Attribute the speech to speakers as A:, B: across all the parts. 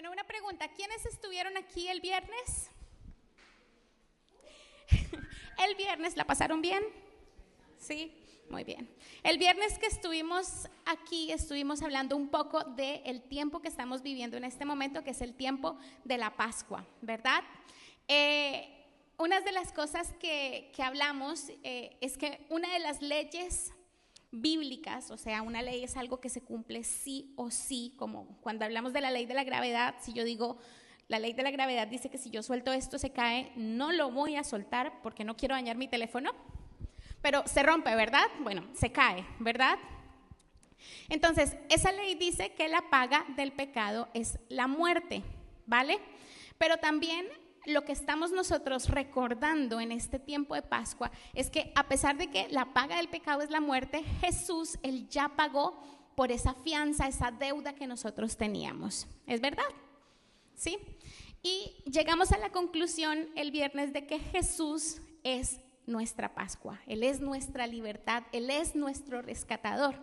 A: Bueno, una pregunta. ¿Quiénes estuvieron aquí el viernes? el viernes, ¿la pasaron bien? Sí, muy bien. El viernes que estuvimos aquí, estuvimos hablando un poco del tiempo que estamos viviendo en este momento, que es el tiempo de la Pascua, ¿verdad? Eh, una de las cosas que, hablamos eh, es que una de las leyes bíblicas, o sea, una ley es algo que se cumple sí o sí, como cuando hablamos de la ley de la gravedad, si yo digo, la ley de la gravedad dice que si yo suelto esto se cae, no lo voy a soltar porque no quiero dañar mi teléfono, pero se rompe, ¿verdad? Bueno, se cae, ¿verdad? Entonces, esa ley dice que la paga del pecado es la muerte, ¿vale? Pero también lo que estamos nosotros recordando en este tiempo de Pascua es que a pesar de que la paga del pecado es la muerte, Jesús, Él ya pagó por esa fianza, esa deuda que nosotros teníamos. ¿Es verdad? ¿Sí? Y llegamos a la conclusión el viernes de que Jesús es nuestra Pascua, Él es nuestra libertad, Él es nuestro rescatador.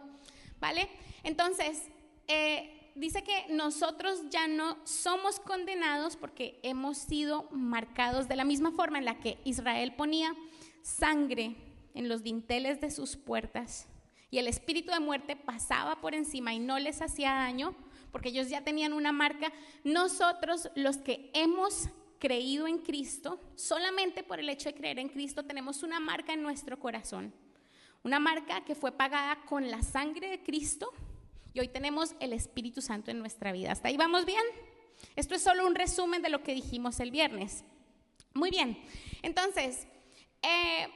A: ¿Vale? Entonces, eh, dice que nosotros ya no somos condenados porque hemos sido marcados de la misma forma en la que Israel ponía sangre en los dinteles de sus puertas y el espíritu de muerte pasaba por encima y no les hacía daño porque ellos ya tenían una marca. Nosotros los que hemos creído en Cristo, solamente por el hecho de creer en Cristo tenemos una marca en nuestro corazón. Una marca que fue pagada con la sangre de Cristo y hoy tenemos el Espíritu Santo en nuestra vida. ¿Hasta ahí vamos bien? Esto es solo un resumen de lo que dijimos el viernes. Muy bien, entonces, eh,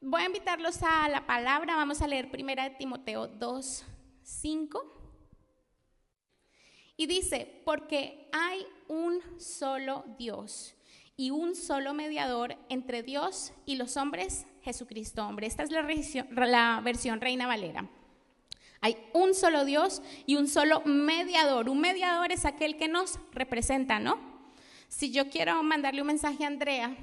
A: voy a invitarlos a la palabra. Vamos a leer primera de Timoteo 2, 5. Y dice, porque hay un solo Dios y un solo mediador entre Dios y los hombres, Jesucristo hombre. Esta es la, la versión Reina Valera. Hay un solo Dios y un solo mediador. Un mediador es aquel que nos representa, ¿no? Si yo quiero mandarle un mensaje a Andrea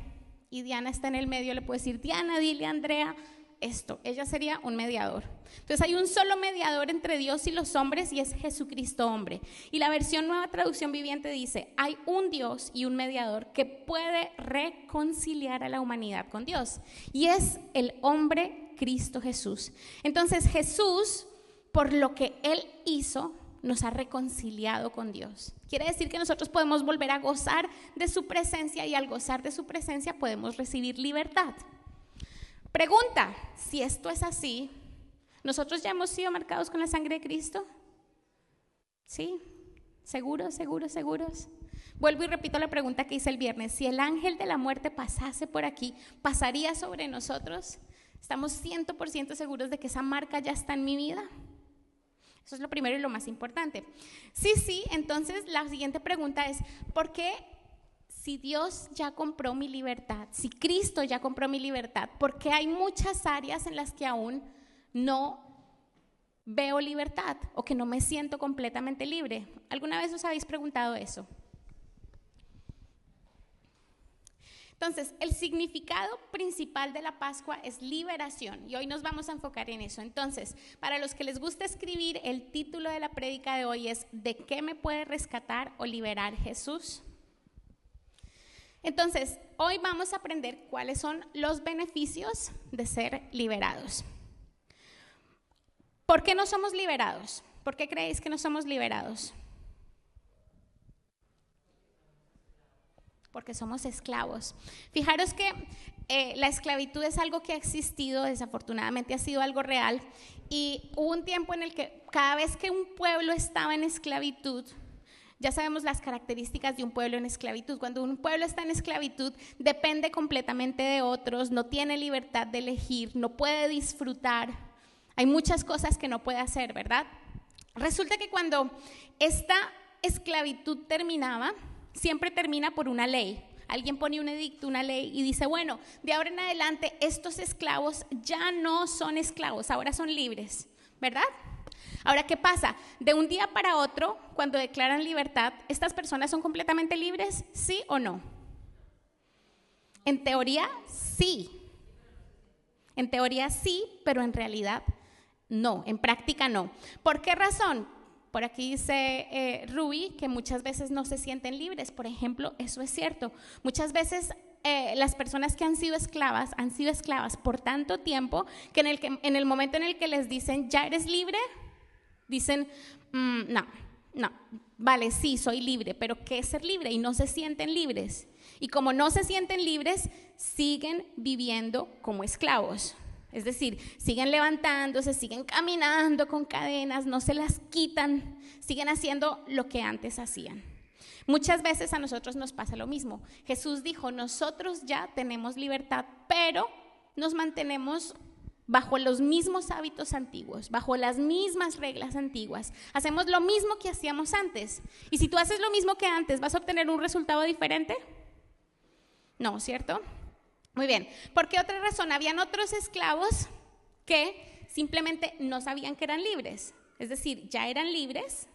A: y Diana está en el medio, le puedo decir, Diana, dile a Andrea esto. Ella sería un mediador. Entonces hay un solo mediador entre Dios y los hombres y es Jesucristo hombre. Y la versión nueva traducción viviente dice, hay un Dios y un mediador que puede reconciliar a la humanidad con Dios. Y es el hombre Cristo Jesús. Entonces Jesús por lo que Él hizo, nos ha reconciliado con Dios. Quiere decir que nosotros podemos volver a gozar de su presencia y al gozar de su presencia podemos recibir libertad. Pregunta, si esto es así, ¿nosotros ya hemos sido marcados con la sangre de Cristo? ¿Sí? ¿Seguros, seguros, seguros? Vuelvo y repito la pregunta que hice el viernes. Si el ángel de la muerte pasase por aquí, ¿pasaría sobre nosotros? ¿Estamos 100% seguros de que esa marca ya está en mi vida? Eso es lo primero y lo más importante. Sí, sí, entonces la siguiente pregunta es, ¿por qué si Dios ya compró mi libertad, si Cristo ya compró mi libertad, por qué hay muchas áreas en las que aún no veo libertad o que no me siento completamente libre? ¿Alguna vez os habéis preguntado eso? Entonces, el significado principal de la Pascua es liberación y hoy nos vamos a enfocar en eso. Entonces, para los que les gusta escribir, el título de la prédica de hoy es ¿De qué me puede rescatar o liberar Jesús? Entonces, hoy vamos a aprender cuáles son los beneficios de ser liberados. ¿Por qué no somos liberados? ¿Por qué creéis que no somos liberados? Porque somos esclavos. Fijaros que eh, la esclavitud es algo que ha existido, desafortunadamente ha sido algo real, y hubo un tiempo en el que cada vez que un pueblo estaba en esclavitud, ya sabemos las características de un pueblo en esclavitud. Cuando un pueblo está en esclavitud, depende completamente de otros, no tiene libertad de elegir, no puede disfrutar. Hay muchas cosas que no puede hacer, ¿verdad? Resulta que cuando esta esclavitud terminaba, siempre termina por una ley. Alguien pone un edicto, una ley y dice, bueno, de ahora en adelante estos esclavos ya no son esclavos, ahora son libres, ¿verdad? Ahora, ¿qué pasa? De un día para otro, cuando declaran libertad, ¿estas personas son completamente libres? ¿Sí o no? En teoría, sí. En teoría sí, pero en realidad no, en práctica no. ¿Por qué razón? Por aquí dice eh, Ruby que muchas veces no se sienten libres. Por ejemplo, eso es cierto. Muchas veces eh, las personas que han sido esclavas han sido esclavas por tanto tiempo que en el, que, en el momento en el que les dicen, ya eres libre, dicen, mm, no, no, vale, sí, soy libre, pero ¿qué es ser libre? Y no se sienten libres. Y como no se sienten libres, siguen viviendo como esclavos. Es decir, siguen levantándose, siguen caminando con cadenas, no se las quitan, siguen haciendo lo que antes hacían. Muchas veces a nosotros nos pasa lo mismo. Jesús dijo, nosotros ya tenemos libertad, pero nos mantenemos bajo los mismos hábitos antiguos, bajo las mismas reglas antiguas. Hacemos lo mismo que hacíamos antes. Y si tú haces lo mismo que antes, ¿vas a obtener un resultado diferente? No, ¿cierto? Muy bien. ¿Por qué otra razón? Habían otros esclavos que simplemente no sabían que eran libres. Es decir, ya eran libres,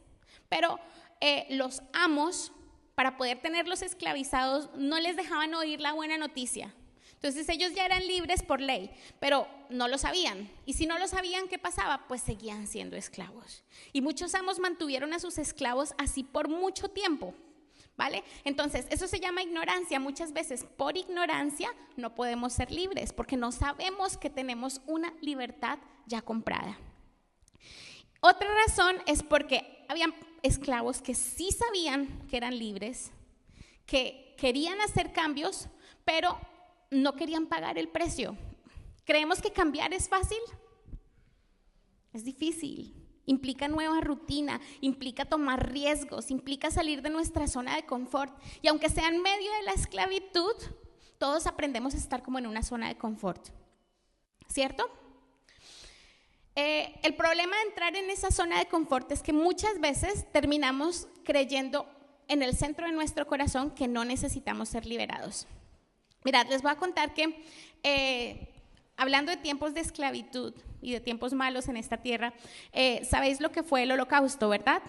A: pero eh, los amos, para poder tenerlos esclavizados, no les dejaban oír la buena noticia. Entonces ellos ya eran libres por ley, pero no lo sabían. Y si no lo sabían, ¿qué pasaba? Pues seguían siendo esclavos. Y muchos amos mantuvieron a sus esclavos así por mucho tiempo. ¿Vale? Entonces, eso se llama ignorancia. Muchas veces por ignorancia no podemos ser libres porque no sabemos que tenemos una libertad ya comprada. Otra razón es porque habían esclavos que sí sabían que eran libres, que querían hacer cambios, pero no querían pagar el precio. ¿Creemos que cambiar es fácil? Es difícil implica nueva rutina, implica tomar riesgos, implica salir de nuestra zona de confort. Y aunque sea en medio de la esclavitud, todos aprendemos a estar como en una zona de confort. ¿Cierto? Eh, el problema de entrar en esa zona de confort es que muchas veces terminamos creyendo en el centro de nuestro corazón que no necesitamos ser liberados. Mirad, les voy a contar que eh, hablando de tiempos de esclavitud, y de tiempos malos en esta tierra, eh, sabéis lo que fue el holocausto, ¿verdad?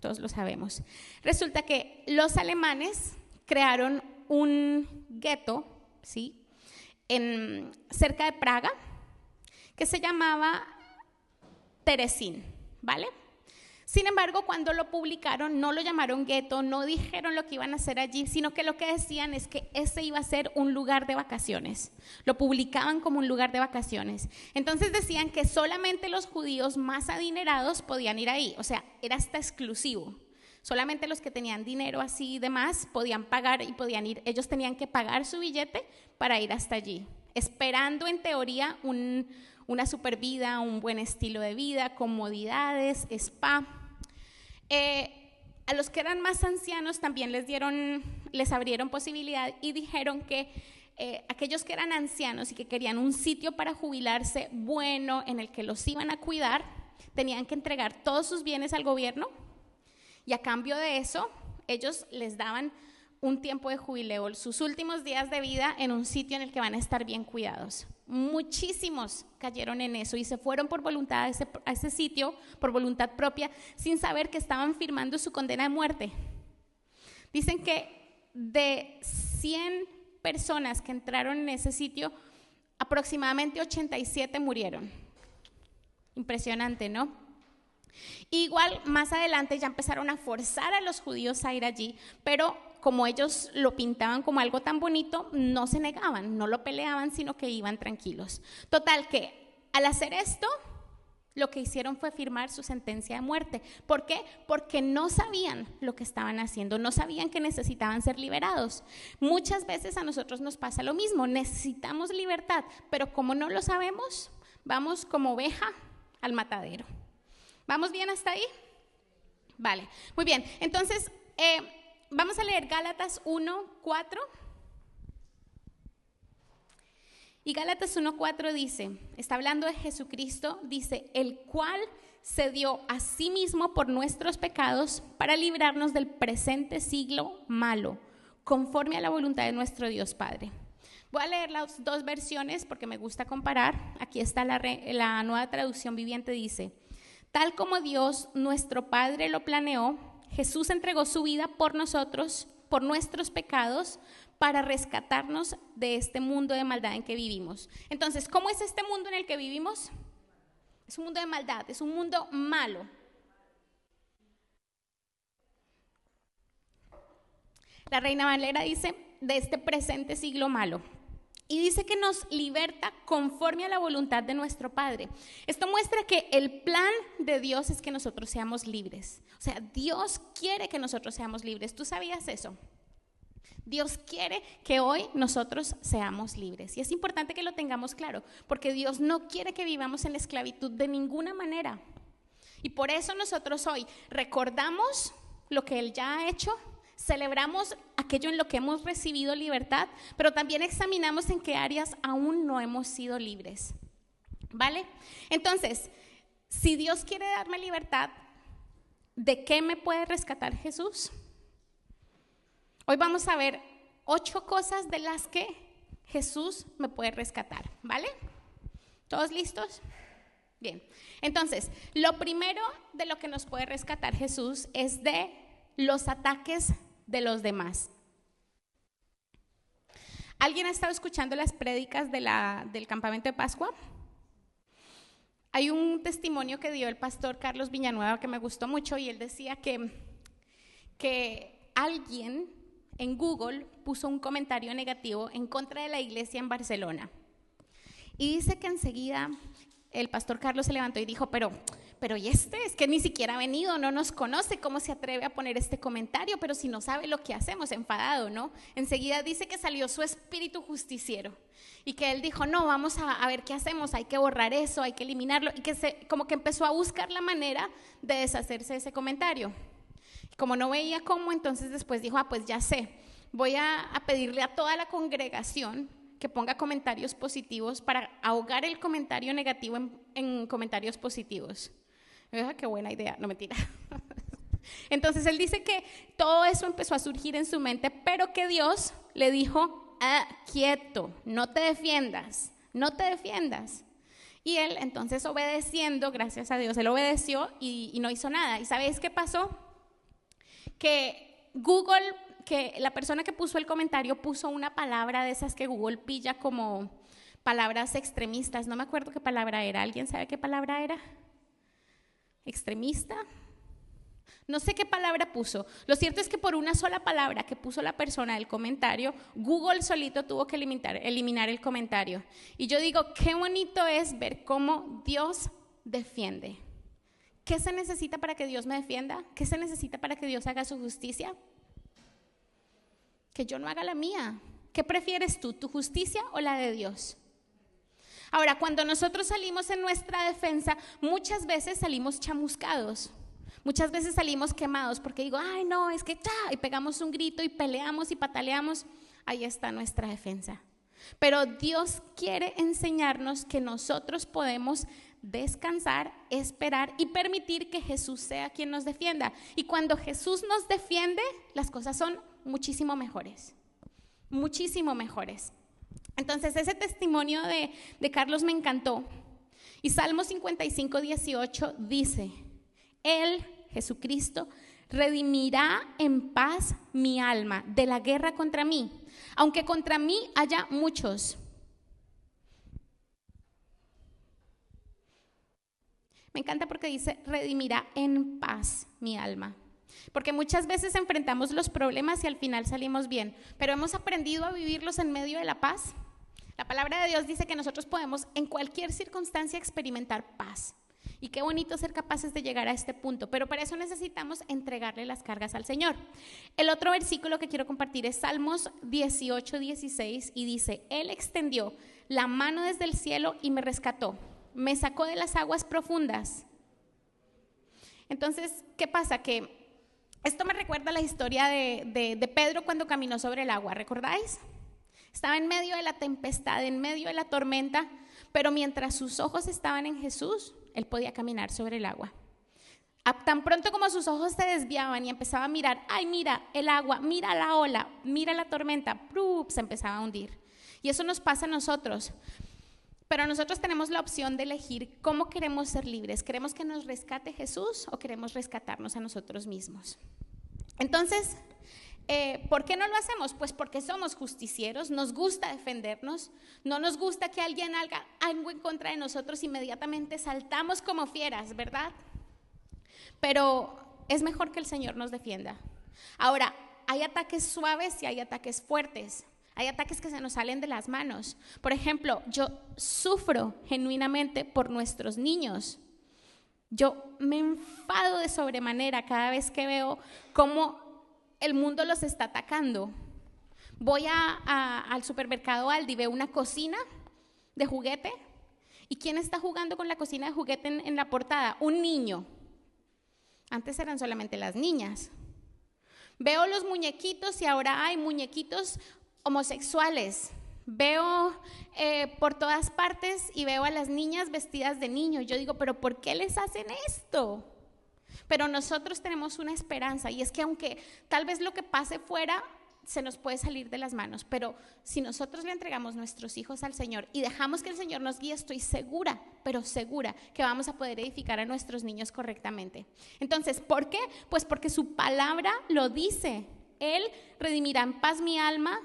A: Todos lo sabemos. Resulta que los alemanes crearon un gueto, ¿sí? En, cerca de Praga, que se llamaba Teresín, ¿vale? Sin embargo, cuando lo publicaron, no lo llamaron gueto, no dijeron lo que iban a hacer allí, sino que lo que decían es que ese iba a ser un lugar de vacaciones. Lo publicaban como un lugar de vacaciones. Entonces decían que solamente los judíos más adinerados podían ir ahí, o sea, era hasta exclusivo. Solamente los que tenían dinero así y demás podían pagar y podían ir. Ellos tenían que pagar su billete para ir hasta allí, esperando en teoría un, una super vida, un buen estilo de vida, comodidades, spa. Eh, a los que eran más ancianos también les dieron, les abrieron posibilidad y dijeron que eh, aquellos que eran ancianos y que querían un sitio para jubilarse bueno en el que los iban a cuidar, tenían que entregar todos sus bienes al gobierno y a cambio de eso ellos les daban un tiempo de jubileo, sus últimos días de vida en un sitio en el que van a estar bien cuidados. Muchísimos cayeron en eso y se fueron por voluntad a ese, sitio, por voluntad propia, sin saber que estaban firmando su condena de muerte. Dicen que de 100 personas que entraron en ese sitio, aproximadamente 87 murieron. Impresionante, ¿no? Igual más adelante ya empezaron a forzar a los judíos a ir allí, pero como ellos lo pintaban como algo tan bonito, no se negaban, no lo peleaban, sino que iban tranquilos. Total que al hacer esto, lo que hicieron fue firmar su sentencia de muerte. ¿Por qué? Porque no sabían lo que estaban haciendo, no sabían que necesitaban ser liberados. Muchas veces a nosotros nos pasa lo mismo, necesitamos libertad, pero como no lo sabemos, vamos como oveja al matadero. ¿Vamos bien hasta ahí? Vale, muy bien. Entonces, eh, vamos a leer Gálatas 1, 4. Y Gálatas 1.4 dice, está hablando de Jesucristo, dice, el cual se dio a sí mismo por nuestros pecados para librarnos del presente siglo malo, conforme a la voluntad de nuestro Dios Padre. Voy a leer las dos versiones porque me gusta comparar. Aquí está la, la nueva traducción viviente, dice, tal como Dios, nuestro Padre, lo planeó, Jesús entregó su vida por nosotros, por nuestros pecados, para rescatarnos de este mundo de maldad en que vivimos. Entonces, ¿cómo es este mundo en el que vivimos? Es un mundo de maldad, es un mundo malo. La reina Valera dice, de este presente siglo malo. Y dice que nos liberta conforme a la voluntad de nuestro Padre. Esto muestra que el plan de Dios es que nosotros seamos libres. O sea, Dios quiere que nosotros seamos libres. ¿Tú sabías eso? Dios quiere que hoy nosotros seamos libres. Y es importante que lo tengamos claro, porque Dios no quiere que vivamos en esclavitud de ninguna manera. Y por eso nosotros hoy recordamos lo que Él ya ha hecho, celebramos aquello en lo que hemos recibido libertad, pero también examinamos en qué áreas aún no hemos sido libres. ¿Vale? Entonces, si Dios quiere darme libertad, ¿de qué me puede rescatar Jesús? Hoy vamos a ver ocho cosas de las que Jesús me puede rescatar, ¿vale? ¿Todos listos? Bien, entonces, lo primero de lo que nos puede rescatar Jesús es de los ataques de los demás. ¿Alguien ha estado escuchando las prédicas del campamento de Pascua? Hay un testimonio que dio el pastor Carlos Villanueva que me gustó mucho y él decía que, que alguien en Google puso un comentario negativo en contra de la iglesia en Barcelona. Y dice que enseguida el pastor Carlos se levantó y dijo, pero pero ¿y este? Es que ni siquiera ha venido, no nos conoce, ¿cómo se atreve a poner este comentario? Pero si no sabe lo que hacemos, enfadado, ¿no? Enseguida dice que salió su espíritu justiciero y que él dijo, no, vamos a, ver qué hacemos, hay que borrar eso, hay que eliminarlo, y que como que empezó a buscar la manera de deshacerse de ese comentario. Como no veía cómo, entonces después dijo, ah, pues ya sé, voy a pedirle a toda la congregación que ponga comentarios positivos para ahogar el comentario negativo en, comentarios positivos. Qué buena idea, no mentira. Entonces él dice que todo eso empezó a surgir en su mente, pero que Dios le dijo, ah, quieto, no te defiendas, no te defiendas. Y él entonces obedeciendo, gracias a Dios, él obedeció y, y no hizo nada. ¿Y sabéis qué pasó? Que Google que la persona que puso el comentario puso una palabra de esas que Google pilla como palabras extremistas. No me acuerdo qué palabra era. ¿Alguien sabe qué palabra era? ¿Extremista? No sé qué palabra puso. Lo cierto es que por una sola palabra que puso la persona del comentario, Google solito tuvo que eliminar, el comentario. Y yo digo, qué bonito es ver cómo Dios defiende. ¿Qué se necesita para que Dios me defienda? ¿Qué se necesita para que Dios haga su justicia? que yo no haga la mía. ¿Qué prefieres tú, tu justicia o la de Dios? Ahora, cuando nosotros salimos en nuestra defensa, muchas veces salimos chamuscados. Muchas veces salimos quemados porque digo, ay, no, es que ya, y pegamos un grito y peleamos y pataleamos. Ahí está nuestra defensa. Pero Dios quiere enseñarnos que nosotros podemos descansar, esperar y permitir que Jesús sea quien nos defienda. Y cuando Jesús nos defiende, las cosas son muchísimo mejores, muchísimo mejores. Entonces ese testimonio de, de Carlos me encantó. Y Salmo 55, 18 dice, Él, Jesucristo, redimirá en paz mi alma de la guerra contra mí, aunque contra mí haya muchos. Me encanta porque dice, redimirá en paz mi alma. Porque muchas veces enfrentamos los problemas y al final salimos bien, pero hemos aprendido a vivirlos en medio de la paz. La palabra de Dios dice que nosotros podemos en cualquier circunstancia experimentar paz. Y qué bonito ser capaces de llegar a este punto, pero para eso necesitamos entregarle las cargas al Señor. El otro versículo que quiero compartir es Salmos 18, 16 y dice, Él extendió la mano desde el cielo y me rescató, me sacó de las aguas profundas. Entonces, ¿qué pasa? Que esto me recuerda la historia de, Pedro cuando caminó sobre el agua, ¿recordáis? Estaba en medio de la tempestad, en medio de la tormenta, pero mientras sus ojos estaban en Jesús, él podía caminar sobre el agua. Tan pronto como sus ojos se desviaban y empezaba a mirar, ay, mira el agua, mira la ola, mira la tormenta, se empezaba a hundir. Y eso nos pasa a nosotros. Pero nosotros tenemos la opción de elegir cómo queremos ser libres. ¿Queremos que nos rescate Jesús o queremos rescatarnos a nosotros mismos? Entonces, eh, ¿por qué no lo hacemos? Pues porque somos justicieros, nos gusta defendernos, no nos gusta que alguien haga algo en contra de nosotros, inmediatamente saltamos como fieras, ¿verdad? Pero es mejor que el Señor nos defienda. Ahora, hay ataques suaves y hay ataques fuertes. Hay ataques que se nos salen de las manos. Por ejemplo, yo sufro genuinamente por nuestros niños. Yo me enfado de sobremanera cada vez que veo cómo el mundo los está atacando. Voy al supermercado Aldi, veo una cocina de juguete. ¿Y quién está jugando con la cocina de juguete en la portada? Un niño. Antes eran solamente las niñas. Veo los muñequitos y ahora hay muñequitos homosexuales. Veo eh, por todas partes y veo a las niñas vestidas de niño. Yo digo, pero ¿por qué les hacen esto? Pero nosotros tenemos una esperanza y es que aunque tal vez lo que pase fuera se nos puede salir de las manos, pero si nosotros le entregamos nuestros hijos al Señor y dejamos que el Señor nos guíe, estoy segura, pero segura que vamos a poder edificar a nuestros niños correctamente. Entonces, ¿por qué? Pues porque su palabra lo dice. Él redimirá en paz mi alma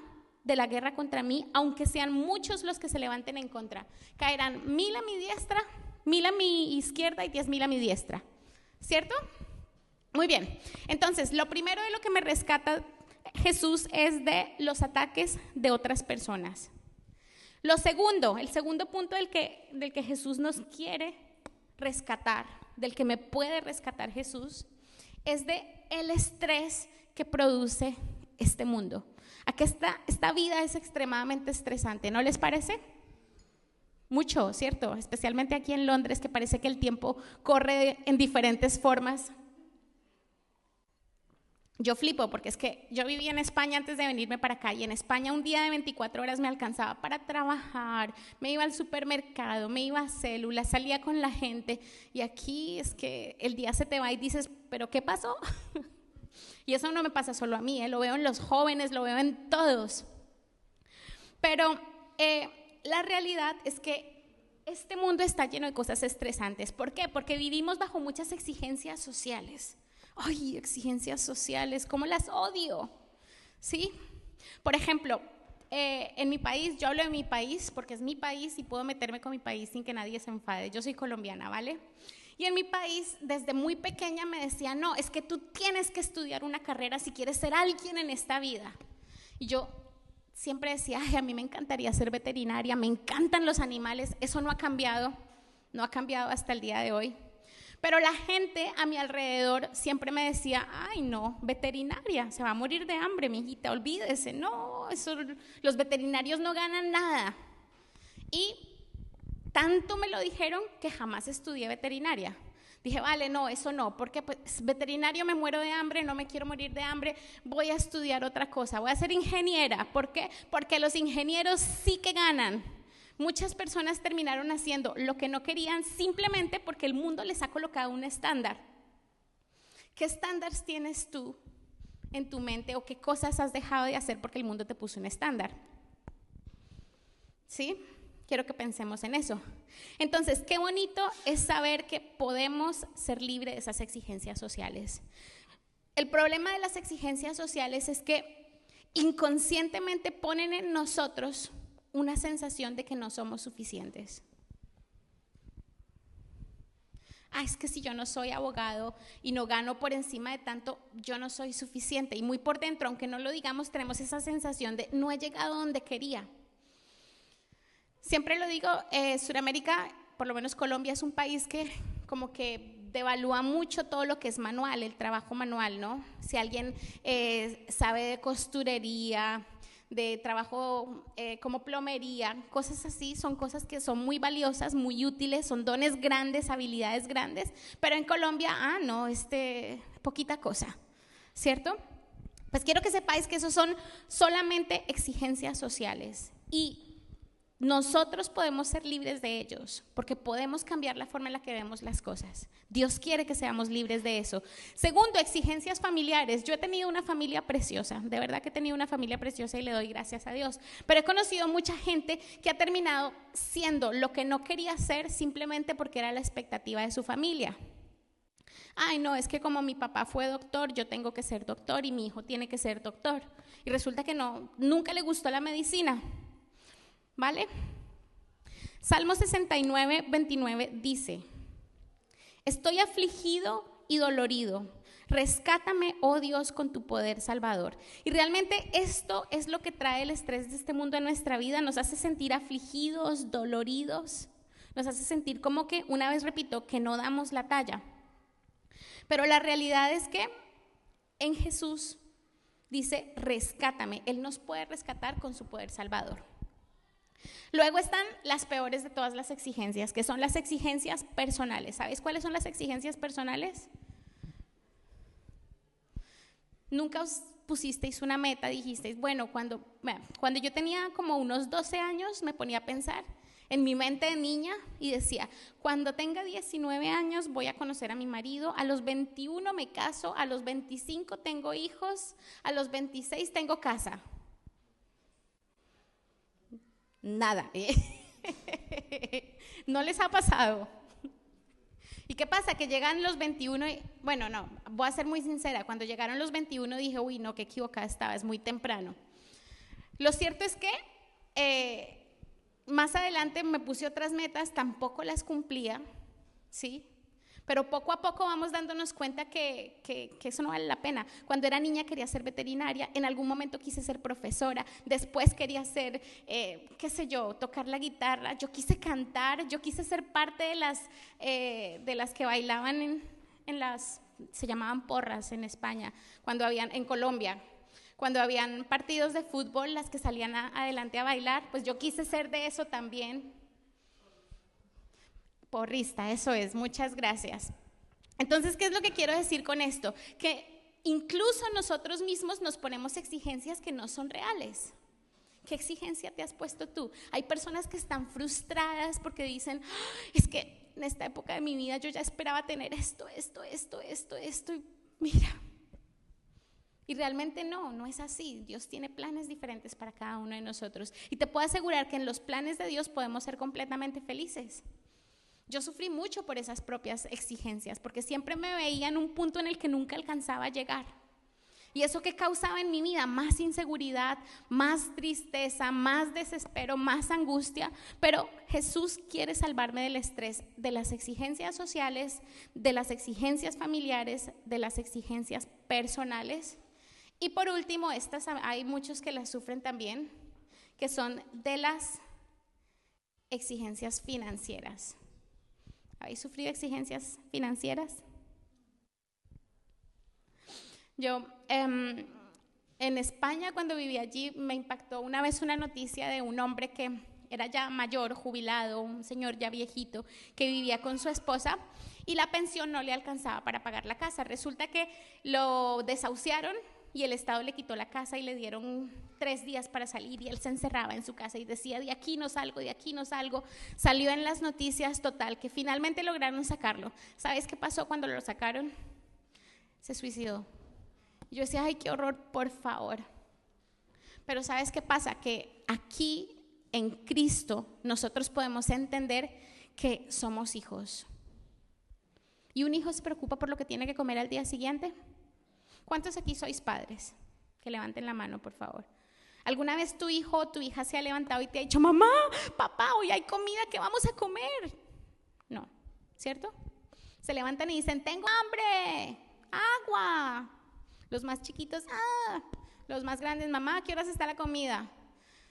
A: de la guerra contra mí, aunque sean muchos los que se levanten en contra. Caerán mil a mi diestra, mil a mi izquierda y diez mil a mi diestra. ¿Cierto? Muy bien. Entonces, lo primero de lo que me rescata Jesús es de los ataques de otras personas. Lo segundo, el segundo punto del que, del que Jesús nos quiere rescatar, del que me puede rescatar Jesús, es de el estrés que produce este mundo. Aquí esta, esta vida es extremadamente estresante, ¿no les parece? Mucho, ¿cierto? Especialmente aquí en Londres, que parece que el tiempo corre en diferentes formas. Yo flipo porque es que yo vivía en España antes de venirme para acá y en España un día de 24 horas me alcanzaba para trabajar, me iba al supermercado, me iba a células, salía con la gente y aquí es que el día se te va y dices, pero ¿qué pasó? y eso no me pasa solo a mí, ¿eh? lo veo en los jóvenes, lo veo en todos. Pero eh, la realidad es que este mundo está lleno de cosas estresantes. ¿Por qué? Porque vivimos bajo muchas exigencias sociales ay, exigencias sociales, ¿cómo las odio? ¿Sí? Por ejemplo, eh, en mi país, yo hablo de mi país porque es mi país y puedo meterme con mi país sin que nadie se enfade. Yo soy colombiana, ¿vale? Y en mi país, desde muy pequeña me decía, no, es que tú tienes que estudiar una carrera si quieres ser alguien en esta vida. Y yo siempre decía, ay, a mí me encantaría ser veterinaria, me encantan los animales, eso no ha cambiado, no ha cambiado hasta el día de hoy. Pero la gente a mi alrededor siempre me decía, ay no, veterinaria, se va a morir de hambre, mi hijita, olvídese, no, los veterinarios no ganan nada. Y tanto me lo dijeron que jamás estudié veterinaria. Dije, vale, no, eso no, porque pues, veterinario me muero de hambre, no me quiero morir de hambre, voy a estudiar otra cosa, voy a ser ingeniera. ¿Por qué? Porque los ingenieros sí que ganan muchas personas terminaron haciendo lo que no querían simplemente porque el mundo les ha colocado un estándar. ¿Qué estándares tienes tú en tu mente o qué cosas has dejado de hacer porque el mundo te puso un estándar? ¿Sí? Quiero que pensemos en eso. Entonces, qué bonito es saber que podemos ser libres de esas exigencias sociales. El problema de las exigencias sociales es que inconscientemente ponen en nosotros una sensación de que no somos suficientes. Ah, es que si yo no soy abogado y no gano por encima de tanto, yo no soy suficiente. Y muy por dentro, aunque no lo digamos, tenemos esa sensación de no he llegado donde quería. Siempre lo digo, eh, Sudamérica, por lo menos Colombia, es un país que como que devalúa mucho todo lo que es manual, el trabajo manual, ¿no? Si alguien eh, sabe de costurería, de trabajo eh, como plomería, cosas así, son cosas que son muy valiosas, muy útiles, son dones grandes, habilidades grandes, pero en Colombia, ah, no, este, poquita cosa, ¿cierto? Pues quiero que sepáis que eso son solamente exigencias sociales y nosotros podemos ser libres de ellos porque podemos cambiar la forma en la que vemos las cosas. Dios quiere que seamos libres de eso. Segundo, exigencias familiares. Yo he tenido una familia preciosa, de verdad que he tenido una familia preciosa y le doy gracias a Dios. Pero he conocido mucha gente que ha terminado siendo lo que no quería ser simplemente porque era la expectativa de su familia. Ay, no, es que como mi papá fue doctor, yo tengo que ser doctor y mi hijo tiene que ser doctor. Y resulta que no, nunca le gustó la medicina ¿Vale? Salmo 69, 29 dice, estoy afligido y dolorido. Rescátame, oh Dios, con tu poder salvador. Y realmente esto es lo que trae el estrés de este mundo a nuestra vida. Nos hace sentir afligidos, doloridos. Nos hace sentir como que, una vez repito, que no damos la talla. Pero la realidad es que en Jesús dice, rescátame. Él nos puede rescatar con su poder salvador. Luego están las peores de todas las exigencias, que son las exigencias personales. ¿Sabes cuáles son las exigencias personales? Nunca os pusisteis una meta, dijisteis, bueno, cuando, cuando yo tenía como unos 12 años me ponía a pensar en mi mente de niña y decía, cuando tenga 19 años voy a conocer a mi marido, a los 21 me caso, a los 25 tengo hijos, a los 26 tengo casa. Nada. ¿No les ha pasado? ¿Y qué pasa? Que llegan los 21 y, bueno, no, voy a ser muy sincera, cuando llegaron los 21 dije, uy, no, qué equivocada estaba, es muy temprano. Lo cierto es que eh, más adelante me puse otras metas, tampoco las cumplía, ¿sí? Pero poco a poco vamos dándonos cuenta que, que, eso no vale la pena. Cuando era niña quería ser veterinaria, en algún momento quise ser profesora, después quería ser, eh, qué sé yo, tocar la guitarra, yo quise cantar, yo quise ser parte de las, eh, de las que bailaban en, en las, se llamaban porras en España, cuando habían, en Colombia, cuando habían partidos de fútbol, las que salían adelante a bailar, pues yo quise ser de eso también. Porrista, eso es, muchas gracias. Entonces, ¿qué es lo que quiero decir con esto? Que incluso nosotros mismos nos ponemos exigencias que no son reales. ¿Qué exigencia te has puesto tú? Hay personas que están frustradas porque dicen, es que en esta época de mi vida yo ya esperaba tener esto, esto, esto, esto, esto, y mira, y realmente no, no es así. Dios tiene planes diferentes para cada uno de nosotros. Y te puedo asegurar que en los planes de Dios podemos ser completamente felices. Yo sufrí mucho por esas propias exigencias, porque siempre me veía en un punto en el que nunca alcanzaba a llegar. Y eso que causaba en mi vida más inseguridad, más tristeza, más desespero, más angustia. Pero Jesús quiere salvarme del estrés, de las exigencias sociales, de las exigencias familiares, de las exigencias personales. Y por último, estas hay muchos que las sufren también, que son de las exigencias financieras. ¿Habéis sufrido exigencias financieras? Yo em, en España cuando viví allí me impactó una vez una noticia de un hombre que era ya mayor, jubilado, un señor ya viejito, que vivía con su esposa y la pensión no le alcanzaba para pagar la casa. Resulta que lo desahuciaron y el Estado le quitó la casa y le dieron tres días para salir y él se encerraba en su casa y decía, de aquí no salgo, de aquí no salgo. Salió en las noticias total que finalmente lograron sacarlo. ¿Sabes qué pasó cuando lo sacaron? Se suicidó. Yo decía, ay, qué horror, por favor. Pero ¿sabes qué pasa? Que aquí en Cristo nosotros podemos entender que somos hijos. ¿Y un hijo se preocupa por lo que tiene que comer al día siguiente? ¿Cuántos aquí sois padres? Que levanten la mano, por favor. ¿Alguna vez tu hijo o tu hija se ha levantado y te ha dicho, mamá, papá, hoy hay comida, ¿qué vamos a comer? No, ¿cierto? Se levantan y dicen, tengo hambre, agua. Los más chiquitos, ah, los más grandes, mamá, ¿qué horas está la comida?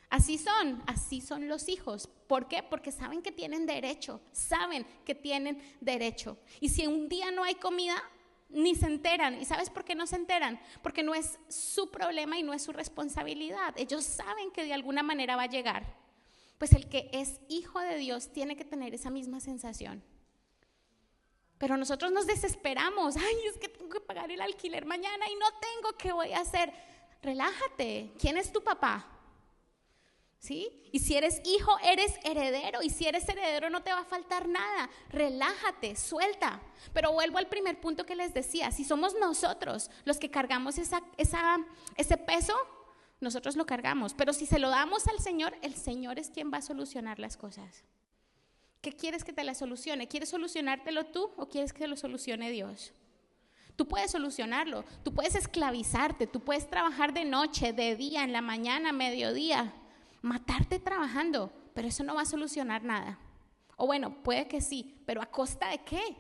A: Así son, así son los hijos. ¿Por qué? Porque saben que tienen derecho, saben que tienen derecho. Y si un día no hay comida, ni se enteran. ¿Y sabes por qué no se enteran? Porque no es su problema y no es su responsabilidad. Ellos saben que de alguna manera va a llegar. Pues el que es hijo de Dios tiene que tener esa misma sensación. Pero nosotros nos desesperamos. Ay, es que tengo que pagar el alquiler mañana y no tengo, ¿qué voy a hacer? Relájate. ¿Quién es tu papá? ¿Sí? Y si eres hijo, eres heredero. Y si eres heredero, no te va a faltar nada. Relájate, suelta. Pero vuelvo al primer punto que les decía. Si somos nosotros los que cargamos ese peso, nosotros lo cargamos. Pero si se lo damos al Señor, el Señor es quien va a solucionar las cosas. ¿Qué quieres que te la solucione? ¿Quieres solucionártelo tú o quieres que lo solucione Dios? Tú puedes solucionarlo, tú puedes esclavizarte, tú puedes trabajar de noche, de día, en la mañana, mediodía, matarte trabajando, pero eso no va a solucionar nada. O bueno, puede que sí, pero ¿a costa de qué?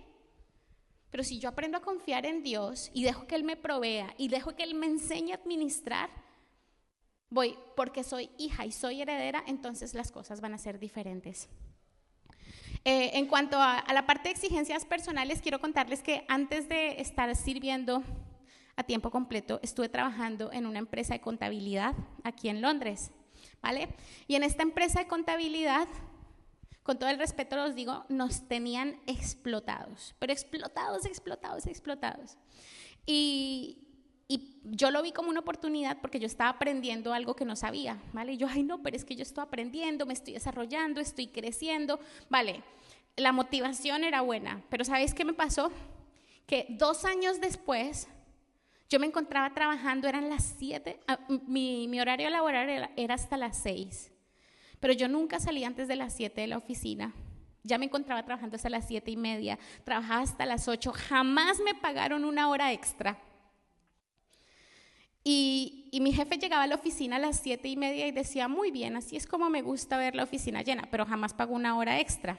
A: Pero si yo aprendo a confiar en Dios y dejo que Él me provea y dejo que Él me enseñe a administrar, voy, porque soy hija y soy heredera, entonces las cosas van a ser diferentes. Eh, en cuanto a, a, la parte de exigencias personales, quiero contarles que antes de estar sirviendo a tiempo completo, estuve trabajando en una empresa de contabilidad aquí en Londres, ¿vale? Y en esta empresa de contabilidad, con todo el respeto los digo, nos tenían explotados, pero explotados, explotados, explotados. Y, y yo lo vi como una oportunidad porque yo estaba aprendiendo algo que no sabía, ¿vale? Y yo, ay, no, pero es que yo estoy aprendiendo, me estoy desarrollando, estoy creciendo, ¿vale? La motivación era buena, pero ¿sabéis qué me pasó? Que dos años después yo me encontraba trabajando, eran las siete, ah, mi, horario laboral era, era, hasta las seis, pero yo nunca salía antes de las siete de la oficina. Ya me encontraba trabajando hasta las siete y media, trabajaba hasta las ocho, jamás me pagaron una hora extra. Y, mi jefe llegaba a la oficina a las siete y media y decía, muy bien, así es como me gusta ver la oficina llena, pero jamás pagó una hora extra.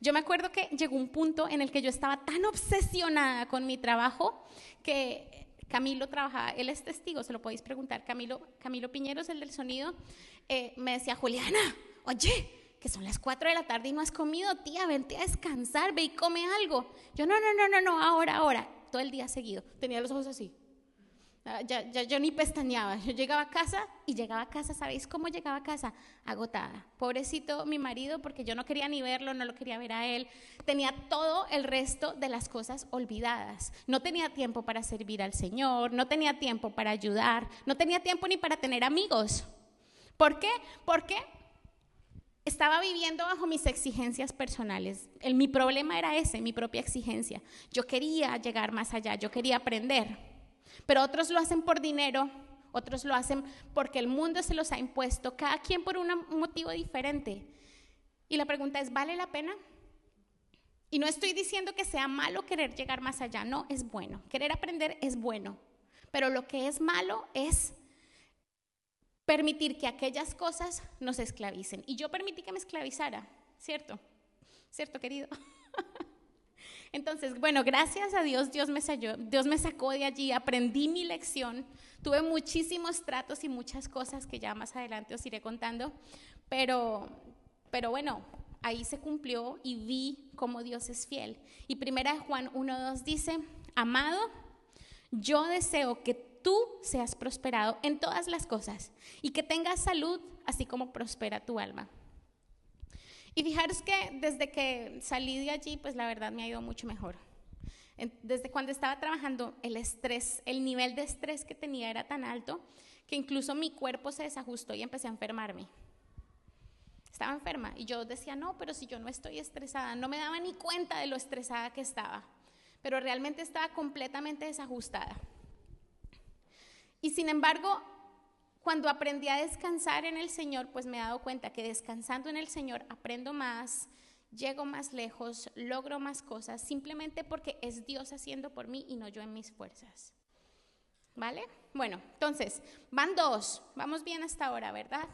A: Yo me acuerdo que llegó un punto en el que yo estaba tan obsesionada con mi trabajo que Camilo trabajaba, él es testigo, se lo podéis preguntar, Camilo, Camilo Piñeros, el del sonido, eh, me decía, Juliana, oye, que son las cuatro de la tarde y no has comido, tía, vente a descansar, ve y come algo. Yo, no, no, no, no, no, ahora, ahora, todo el día seguido. Tenía los ojos así. Ah, ya, yo ni pestañeaba. Yo llegaba a casa y llegaba a casa, ¿sabéis cómo llegaba a casa? Agotada. Pobrecito mi marido, porque yo no quería ni verlo, no lo quería ver a él. Tenía todo el resto de las cosas olvidadas. No tenía tiempo para servir al Señor, no tenía tiempo para ayudar, no tenía tiempo ni para tener amigos. ¿Por qué? Porque estaba viviendo bajo mis exigencias personales. El, mi problema era ese, mi propia exigencia. Yo quería llegar más allá, yo quería aprender. Pero otros lo hacen por dinero, otros lo hacen porque el mundo se los ha impuesto, cada quien por un motivo diferente. Y la pregunta es, ¿vale la pena? Y no estoy diciendo que sea malo querer llegar más allá, no, es bueno. Querer aprender es bueno. Pero lo que es malo es permitir que aquellas cosas nos esclavicen. Y yo permití que me esclavizara, ¿cierto? ¿Cierto, querido? Entonces, bueno, gracias a Dios, Dios me, salió, Dios me sacó de allí, aprendí mi lección, tuve muchísimos tratos y muchas cosas que ya más adelante os iré contando, pero, pero bueno, ahí se cumplió y vi cómo Dios es fiel. Y primera de Juan 1.2 dice, amado, yo deseo que tú seas prosperado en todas las cosas y que tengas salud así como prospera tu alma. Y fijaros que desde que salí de allí, pues la verdad me ha ido mucho mejor. Desde cuando estaba trabajando, el estrés, el nivel de estrés que tenía era tan alto que incluso mi cuerpo se desajustó y empecé a enfermarme. Estaba enferma y yo decía, no, pero si yo no estoy estresada, no me daba ni cuenta de lo estresada que estaba, pero realmente estaba completamente desajustada. Y sin embargo, cuando aprendí a descansar en el Señor, pues me he dado cuenta que descansando en el Señor aprendo más, llego más lejos, logro más cosas, simplemente porque es Dios haciendo por mí y no yo en mis fuerzas. ¿Vale? Bueno, entonces, van dos, vamos bien hasta ahora, ¿verdad?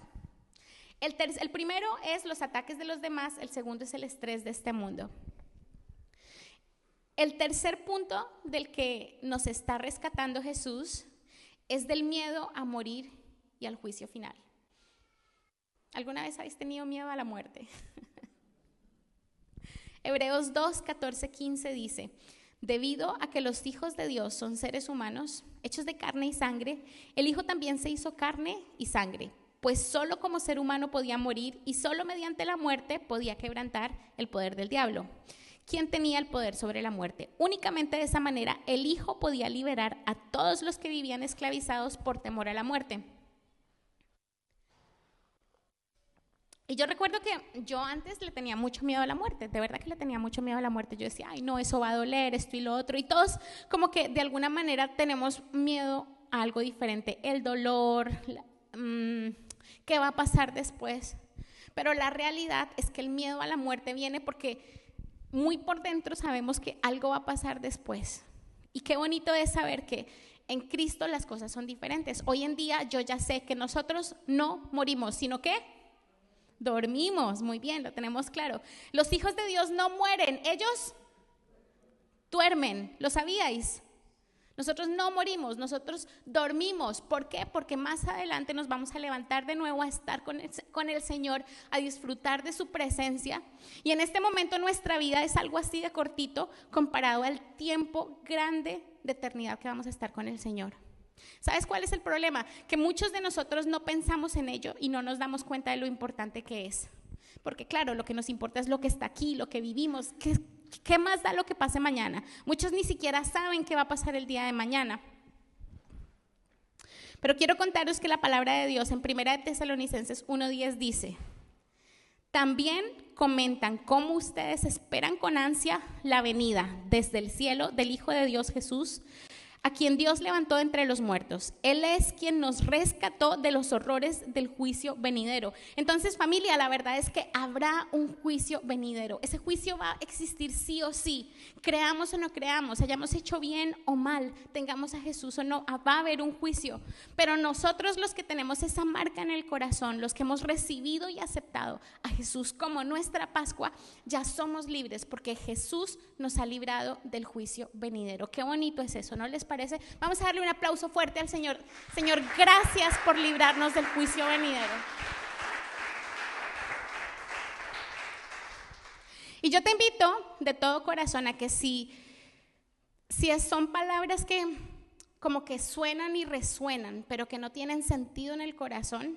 A: El, el primero es los ataques de los demás, el segundo es el estrés de este mundo. El tercer punto del que nos está rescatando Jesús es del miedo a morir y al juicio final. ¿Alguna vez habéis tenido miedo a la muerte? Hebreos 2, 14, 15 dice, debido a que los hijos de Dios son seres humanos, hechos de carne y sangre, el Hijo también se hizo carne y sangre, pues solo como ser humano podía morir y solo mediante la muerte podía quebrantar el poder del diablo. ¿Quién tenía el poder sobre la muerte? Únicamente de esa manera el Hijo podía liberar a todos los que vivían esclavizados por temor a la muerte. Y yo recuerdo que yo antes le tenía mucho miedo a la muerte, de verdad que le tenía mucho miedo a la muerte. Yo decía, ay, no, eso va a doler, esto y lo otro. Y todos como que de alguna manera tenemos miedo a algo diferente, el dolor, mm, qué va a pasar después. Pero la realidad es que el miedo a la muerte viene porque muy por dentro sabemos que algo va a pasar después. Y qué bonito es saber que en Cristo las cosas son diferentes. Hoy en día yo ya sé que nosotros no morimos, sino que Dormimos, muy bien, lo tenemos claro. Los hijos de Dios no mueren, ellos duermen, ¿lo sabíais? Nosotros no morimos, nosotros dormimos. ¿Por qué? Porque más adelante nos vamos a levantar de nuevo a estar con el, con el, Señor, a disfrutar de su presencia. Y en este momento nuestra vida es algo así de cortito comparado al tiempo grande de eternidad que vamos a estar con el Señor. ¿Sabes cuál es el problema? Que muchos de nosotros no pensamos en ello y no nos damos cuenta de lo importante que es. Porque claro, lo que nos importa es lo que está aquí, lo que vivimos, qué, ¿Qué más da lo que pase mañana? Muchos ni siquiera saben qué va a pasar el día de mañana. Pero quiero contaros que la palabra de Dios en 1 Tesalonicenses 1.10 dice, también comentan cómo ustedes esperan con ansia la venida desde el cielo del Hijo de Dios Jesús, a quien Dios levantó entre los muertos. Él es quien nos rescató de los horrores del juicio venidero. Entonces, familia, la verdad es que habrá un juicio venidero. Ese juicio va a existir sí o sí. Creamos o no creamos, hayamos hecho bien o mal, tengamos a Jesús o no, ah, va a haber un juicio. Pero nosotros los que tenemos esa marca en el corazón, los que hemos recibido y aceptado a Jesús como nuestra Pascua, ya somos libres porque Jesús nos ha librado del juicio venidero. Qué bonito es eso, ¿no les parece? Vamos a darle un aplauso fuerte al Señor. Señor, gracias por librarnos del juicio venidero. Y yo te invito de todo corazón a que si, si son palabras que como que suenan y resuenan, pero que no tienen sentido en el corazón,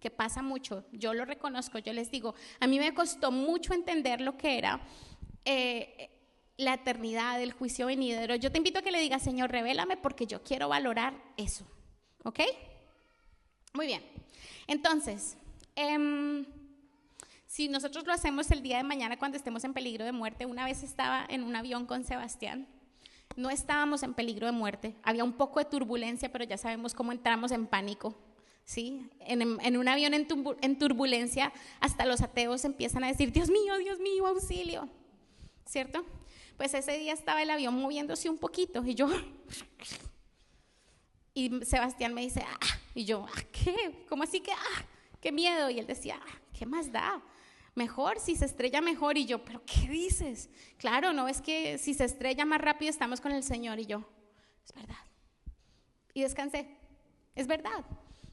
A: que pasa mucho, yo lo reconozco, yo les digo, a mí me costó mucho entender lo que era eh, la eternidad, el juicio venidero, yo te invito a que le digas, Señor, revélame porque yo quiero valorar eso. ¿Ok? Muy bien. Entonces, em, si nosotros lo hacemos el día de mañana cuando estemos en peligro de muerte, una vez estaba en un avión con Sebastián, no estábamos en peligro de muerte, había un poco de turbulencia, pero ya sabemos cómo entramos en pánico. ¿Sí? En, un avión en, en turbulencia, hasta los ateos empiezan a decir, Dios mío, Dios mío, auxilio. ¿Cierto? Pues ese día estaba el avión moviéndose un poquito y yo, y Sebastián me dice, ah, y yo, ah, ¿qué? ¿Cómo así que, ah, qué miedo? Y él decía, ah, ¿qué más da? Mejor, si se estrella mejor. Y yo, ¿pero qué dices? Claro, no es que si se estrella más rápido estamos con el Señor. Y yo, es verdad. Y descansé, es verdad.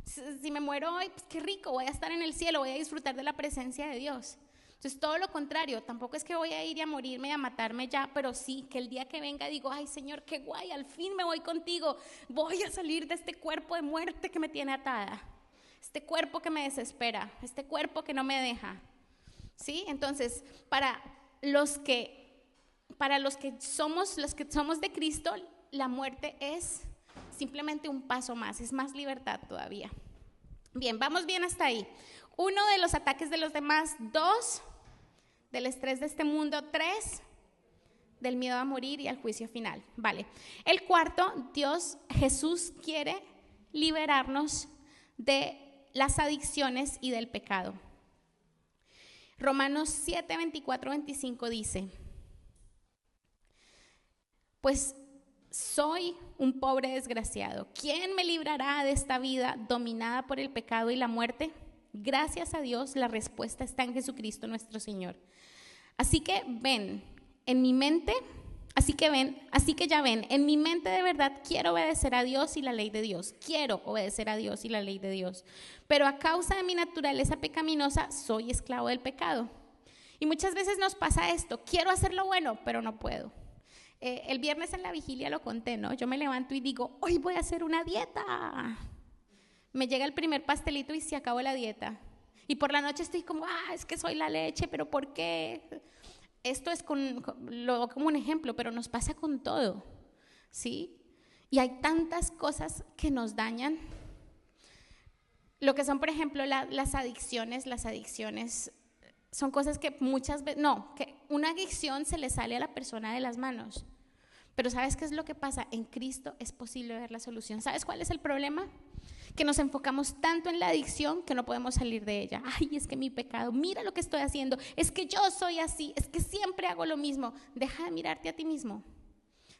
A: Si, me muero hoy, pues qué rico, voy a estar en el cielo, voy a disfrutar de la presencia de Dios. Entonces, todo lo contrario, tampoco es que voy a ir a morirme y a matarme ya, pero sí que el día que venga digo, ay Señor, qué guay, al fin me voy contigo, voy a salir de este cuerpo de muerte que me tiene atada, este cuerpo que me desespera, este cuerpo que no me deja. ¿Sí? Entonces, para los que, para los que somos, los que somos de Cristo, la muerte es simplemente un paso más, es más libertad todavía. Bien, vamos bien hasta ahí. Uno de los ataques de los demás, dos, del estrés de este mundo, tres, del miedo a morir y al juicio final. Vale. El cuarto, Dios, Jesús quiere liberarnos de las adicciones y del pecado. Romanos 7, 24, 25 dice, pues soy un pobre desgraciado. ¿Quién me librará de esta vida dominada por el pecado y la muerte? Gracias a Dios, la respuesta está en Jesucristo nuestro Señor. Así que ven, en mi mente, así que ven, así que ya ven, en mi mente de verdad quiero obedecer a Dios y la ley de Dios. Quiero obedecer a Dios y la ley de Dios. Pero a causa de mi naturaleza pecaminosa, soy esclavo del pecado. Y muchas veces nos pasa esto, quiero hacer lo bueno, pero no puedo. Eh, el viernes en la vigilia lo conté, ¿no? Yo me levanto y digo, hoy voy a hacer una dieta me llega el primer pastelito y se acabó la dieta. Y por la noche estoy como, ah, es que soy la leche, pero ¿por qué? Esto es con, lo, como un ejemplo, pero nos pasa con todo, ¿sí? Y hay tantas cosas que nos dañan. Lo que son, por ejemplo, las adicciones, las adicciones son cosas que muchas veces, no, que una adicción se le sale a la persona de las manos. Pero ¿sabes qué es lo que pasa? En Cristo es posible ver la solución. ¿Sabes cuál es el problema? que nos enfocamos tanto en la adicción que no podemos salir de ella. Ay, es que mi pecado, mira lo que estoy haciendo, es que yo soy así, es que siempre hago lo mismo. Deja de mirarte a ti mismo.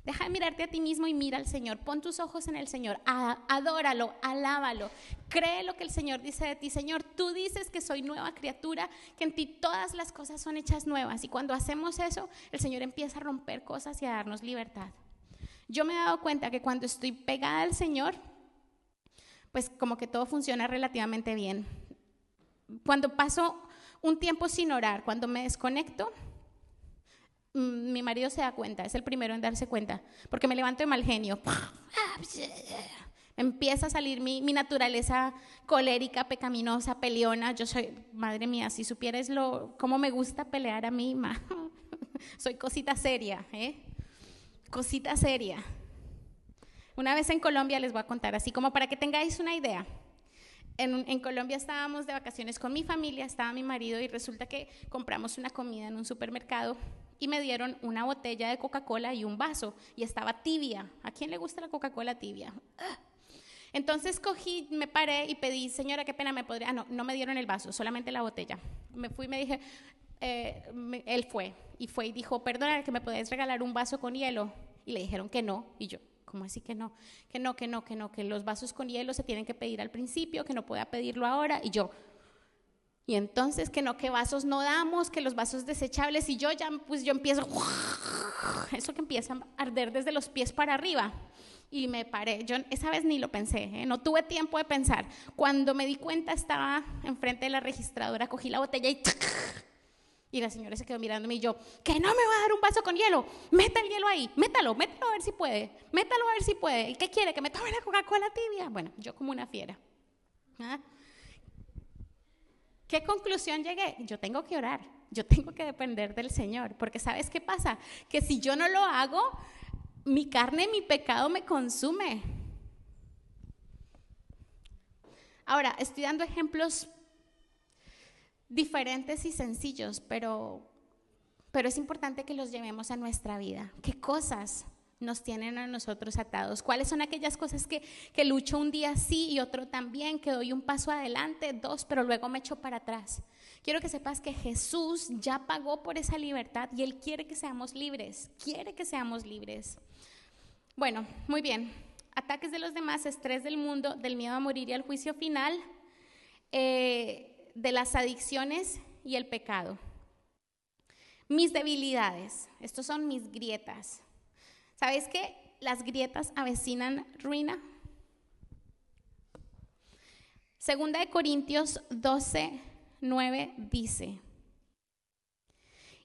A: Deja de mirarte a ti mismo y mira al Señor. Pon tus ojos en el Señor. adóralo, alábalo. Cree lo que el Señor dice de ti. Señor, tú dices que soy nueva criatura, que en ti todas las cosas son hechas nuevas. Y cuando hacemos eso, el Señor empieza a romper cosas y a darnos libertad. Yo me he dado cuenta que cuando estoy pegada al Señor, pues como que todo funciona relativamente bien. Cuando paso un tiempo sin orar, cuando me desconecto, mi marido se da cuenta, es el primero en darse cuenta, porque me levanto de mal genio. Empieza a salir mi, naturaleza colérica, pecaminosa, peleona. Yo soy, madre mía, si supieras lo, cómo me gusta pelear a mí, soy cosita seria, ¿eh? Cosita seria. Una vez en Colombia les voy a contar, así como para que tengáis una idea. En, en, Colombia estábamos de vacaciones con mi familia, estaba mi marido y resulta que compramos una comida en un supermercado y me dieron una botella de Coca-Cola y un vaso y estaba tibia. ¿A quién le gusta la Coca-Cola tibia? Entonces cogí, me paré y pedí, señora, qué pena, me podría... Ah, no, no me dieron el vaso, solamente la botella. Me fui y me dije, eh, él fue y fue y dijo, perdona, que me podés regalar un vaso con hielo. Y le dijeron que no. Y yo, ¿cómo así que no? Que no, que no, que no, que los vasos con hielo se tienen que pedir al principio, que no pueda pedirlo ahora. Y yo, y entonces que no, que vasos no damos, que los vasos desechables y yo ya, pues yo empiezo, eso que empieza a arder desde los pies para arriba. Y me paré, yo esa vez ni lo pensé, ¿eh? no tuve tiempo de pensar. Cuando me di cuenta estaba enfrente de la registradora, cogí la botella y... Y la señora se quedó mirándome y yo, que no me va a dar un vaso con hielo, meta el hielo ahí, métalo, métalo a ver si puede, métalo a ver si puede. ¿Y qué quiere? ¿Que me tome la Coca-Cola tibia? Bueno, yo como una fiera. ¿Ah? ¿Qué conclusión llegué? Yo tengo que orar, yo tengo que depender del Señor, porque ¿sabes qué pasa? Que si yo no lo hago, mi carne, mi pecado me consume. Ahora, estoy dando ejemplos diferentes y sencillos, pero, pero es importante que los llevemos a nuestra vida. ¿Qué cosas nos tienen a nosotros atados? ¿Cuáles son aquellas cosas que, que lucho un día sí y otro también, que doy un paso adelante, dos, pero luego me echo para atrás? Quiero que sepas que Jesús ya pagó por esa libertad y Él quiere que seamos libres, quiere que seamos libres. Bueno, muy bien. Ataques de los demás, estrés del mundo, del miedo a morir y al juicio final, eh, de las adicciones y el pecado. Mis debilidades, estos son mis grietas. ¿Sabes qué? Las grietas avecinan ruina. Segunda de Corintios 12, 9 dice,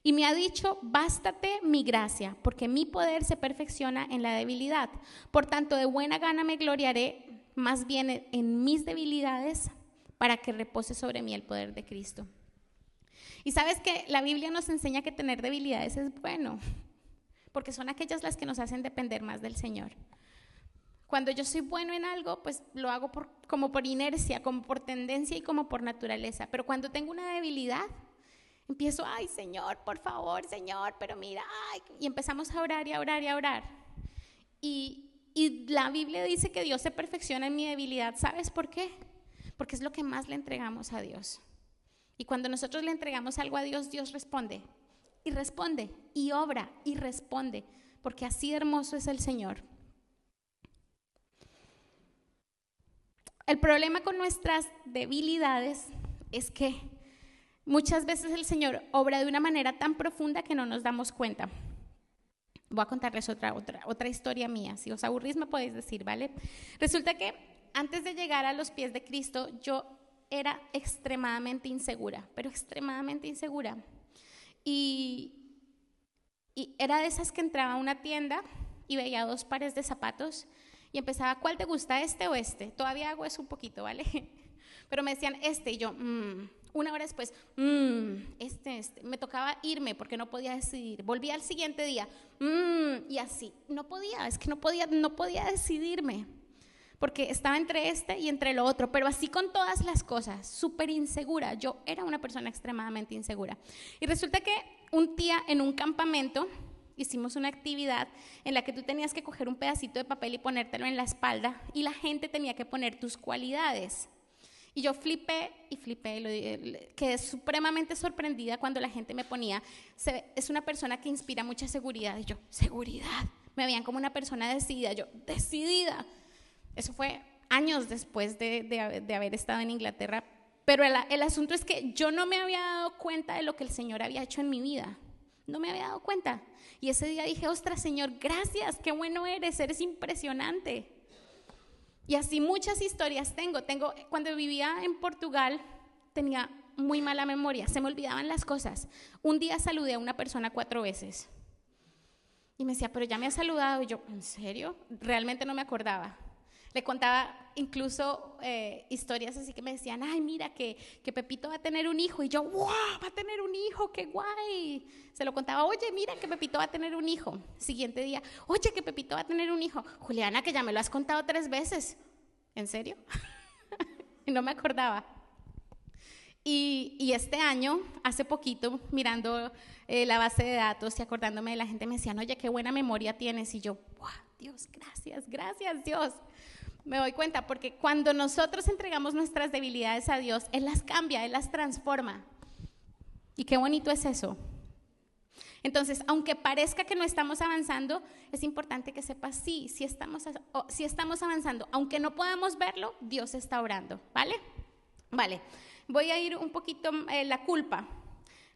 A: y me ha dicho, bástate mi gracia, porque mi poder se perfecciona en la debilidad. Por tanto, de buena gana me gloriaré más bien en mis debilidades para que repose sobre mí el poder de Cristo. Y sabes que la Biblia nos enseña que tener debilidades es bueno porque son aquellas las que nos hacen depender más del Señor. Cuando yo soy bueno en algo, pues lo hago por, como por inercia, como por tendencia y como por naturaleza. Pero cuando tengo una debilidad, empiezo, ay Señor, por favor, Señor, pero mira, ay, y empezamos a orar y a orar y a orar. Y, y la Biblia dice que Dios se perfecciona en mi debilidad. ¿Sabes por qué? Porque es lo que más le entregamos a Dios. Y cuando nosotros le entregamos algo a Dios, Dios responde y responde, y obra y responde, porque así hermoso es el Señor. El problema con nuestras debilidades es que muchas veces el Señor obra de una manera tan profunda que no nos damos cuenta. Voy a contarles otra, otra, otra historia mía. Si os aburrís me podéis decir, ¿vale? Resulta que antes de llegar a los pies de Cristo, yo era extremadamente insegura, pero extremadamente insegura. Y, era de esas que entraba a una tienda y veía dos pares de zapatos y empezaba, ¿cuál te gusta, este o este? Todavía hago eso un poquito, ¿vale? Pero me decían este y yo, mmm. Una hora después, mmm, este, este. Me tocaba irme porque no podía decidir. Volví al siguiente día, mmm, y así. No podía, es que no podía, no podía decidirme porque estaba entre este y entre lo otro, pero así con todas las cosas, súper insegura. Yo era una persona extremadamente insegura. Y resulta que un día en un campamento hicimos una actividad en la que tú tenías que coger un pedacito de papel y ponértelo en la espalda y la gente tenía que poner tus cualidades. Y yo flipé y flipé, quedé supremamente sorprendida cuando la gente me ponía, es una persona que inspira mucha seguridad. Y yo, seguridad, Me veían como una persona decidida, yo, decidida. Eso fue años después de, haber estado en Inglaterra, pero el, el asunto es que yo no me había dado cuenta de lo que el Señor había hecho en mi vida. No me había dado cuenta. Y ese día dije, ostras, Señor, gracias, qué bueno eres, eres impresionante. Y así muchas historias tengo. Tengo, cuando vivía en Portugal, tenía muy mala memoria, se me olvidaban las cosas. Un día saludé a una persona cuatro veces. Y me decía, pero ya me ha saludado. Y yo, ¿en serio? Realmente no me acordaba. Le contaba incluso eh, historias así que me decían, ay, mira que, que, Pepito va a tener un hijo. Y yo, wow, va a tener un hijo, qué guay. Se lo contaba, oye, mira que Pepito va a tener un hijo. Siguiente día, oye, que Pepito va a tener un hijo. Juliana, que ya me lo has contado tres veces. ¿En serio? y no me acordaba. Y, y, este año, hace poquito, mirando eh, la base de datos y acordándome de la gente, me decían, oye, qué buena memoria tienes. Y yo, wow, Dios, gracias, gracias Dios. Me doy cuenta, porque cuando nosotros entregamos nuestras debilidades a Dios, Él las cambia, Él las transforma. Y qué bonito es eso. Entonces, aunque parezca que no estamos avanzando, es importante que sepas, sí, si estamos, estamos avanzando. Aunque no podamos verlo, Dios está orando, ¿vale? Vale, voy a ir un poquito eh, la culpa.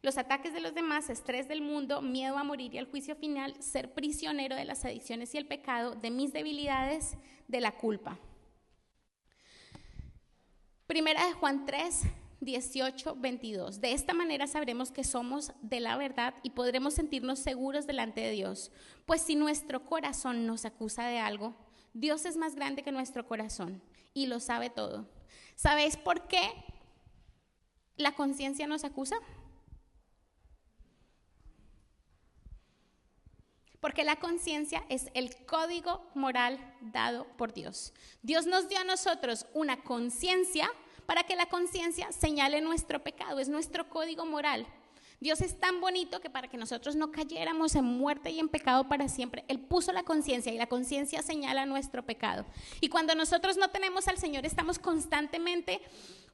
A: Los ataques de los demás, estrés del mundo, miedo a morir y al juicio final, ser prisionero de las adicciones y el pecado, de mis debilidades, de la culpa. Primera de Juan 3, 18, 22. De esta manera sabremos que somos de la verdad y podremos sentirnos seguros delante de Dios. Pues si nuestro corazón nos acusa de algo, Dios es más grande que nuestro corazón y lo sabe todo. ¿Sabéis por qué la conciencia nos acusa? Porque la conciencia es el código moral dado por Dios. Dios nos dio a nosotros una conciencia para que la conciencia señale nuestro pecado, es nuestro código moral. Dios es tan bonito que para que nosotros no cayéramos en muerte y en pecado para siempre, Él puso la conciencia y la conciencia señala nuestro pecado. Y cuando nosotros no tenemos al Señor, estamos constantemente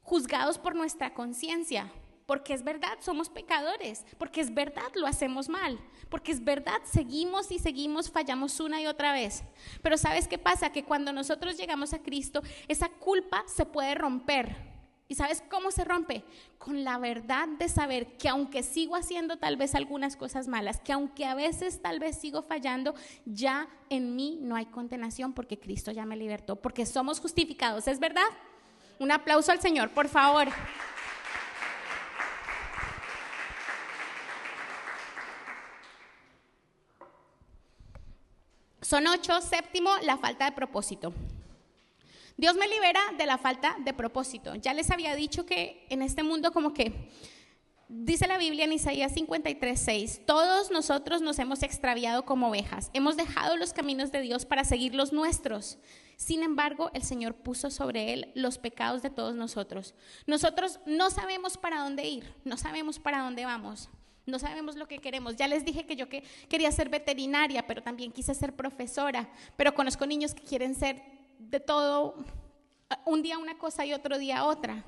A: juzgados por nuestra conciencia porque es verdad, somos pecadores, porque es verdad, lo hacemos mal, porque es verdad, seguimos y seguimos, fallamos una y otra vez. Pero ¿sabes qué pasa? Que cuando nosotros llegamos a Cristo, esa culpa se puede romper. ¿Y sabes cómo se rompe? Con la verdad de saber que aunque sigo haciendo tal vez algunas cosas malas, que aunque a veces tal vez sigo fallando, ya en mí no hay condenación porque Cristo ya me libertó, porque somos justificados, ¿es verdad? Un aplauso al Señor, por favor. Son ocho. Séptimo, la falta de propósito. Dios me libera de la falta de propósito. Ya les había dicho que en este mundo como que dice la Biblia en Isaías 53, 6, todos nosotros nos hemos extraviado como ovejas, hemos dejado los caminos de Dios para seguir los nuestros. Sin embargo, el Señor puso sobre él los pecados de todos nosotros. Nosotros no sabemos para dónde ir, no sabemos para dónde vamos. No sabemos lo que queremos. Ya les dije que yo que quería ser veterinaria, pero también quise ser profesora. Pero conozco niños que quieren ser de todo, un día una cosa y otro día otra.